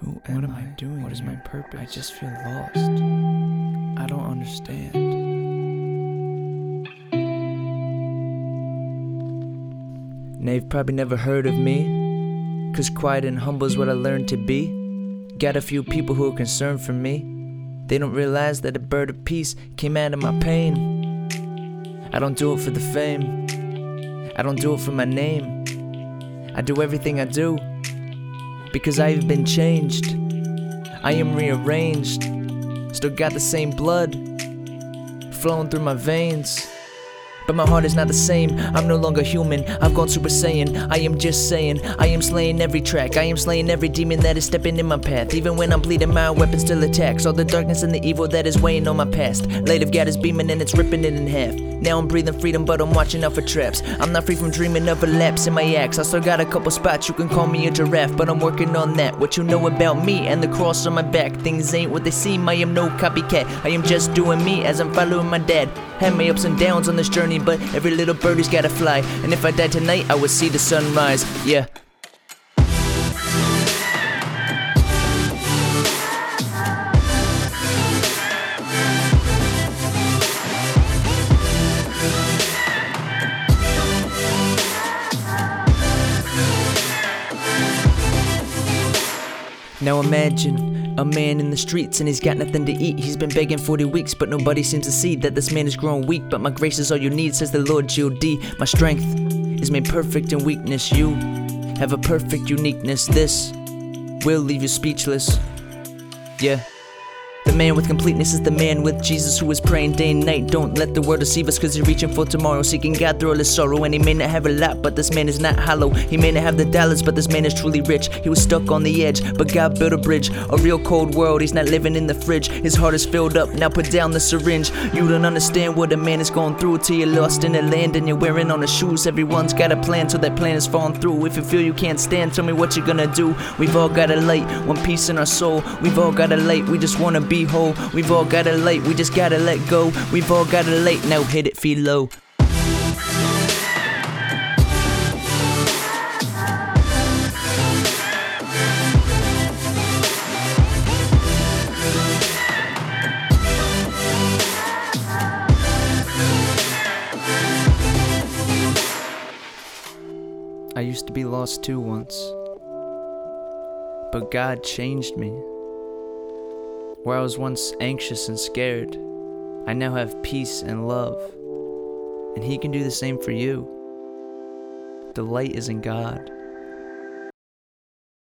Who What am am I I? doing What is my purpose? I just feel lost. I don't understand. Now you've probably never heard of me. Cause quiet and humble is what I learned to be. Got a few people who are concerned for me. They don't realize that a bird of peace came out of my pain. I don't do it for the fame. I don't do it for my name. I do everything I do because I've been changed. I am rearranged. Still got the same blood flowing through my veins. But my heart is not the same. I'm no longer human. I've gone Super Saiyan. I am just saying. I am slaying every track. I am slaying every demon that is stepping in my path. Even when I'm bleeding, my weapon still attacks. All the darkness and the evil that is weighing on my past. Light of God is beaming and it's ripping it in half. Now I'm breathing freedom, but I'm watching out for traps. I'm not free from dreaming of a lapse in my acts. I still got a couple spots. You can call me a giraffe, but I'm working on that. What you know about me and the cross on my back. Things ain't what they seem. I am no copycat. I am just doing me as I'm following my dad. Had my ups and downs on this journey, but every little birdie's gotta fly. And if I died tonight, I would see the sunrise. Yeah. Now imagine a man in the streets and he's got nothing to eat. He's been begging 40 weeks, but nobody seems to see that this man is growing weak. But my grace is all you need, says the Lord G.O.D. My strength is made perfect in weakness. You have a perfect uniqueness. This will leave you speechless. Yeah. The man with completeness is the man with Jesus who is praying day and night. Don't let the world deceive us, cause he's reaching for tomorrow, seeking God through all his sorrow. And he may not have a lot, but this man is not hollow. He may not have the dollars, but this man is truly rich. He was stuck on the edge, but God built a bridge. A real cold world, he's not living in the fridge. His heart is filled up, now put down the syringe. You don't understand what a man is going through till you're lost in the land and you're wearing on the shoes. Everyone's got a plan till that plan is falling through. If you feel you can't stand, tell me what you're gonna do. We've all got a light, one piece in our soul. We've all got a light, we just wanna be whole. We've all got a light, we just gotta let go. We've all got a light, now hit it, Feelo. I used to be lost too once. But God changed me. Where I was once anxious and scared, I now have peace and love. And He can do the same for you. The light is in God.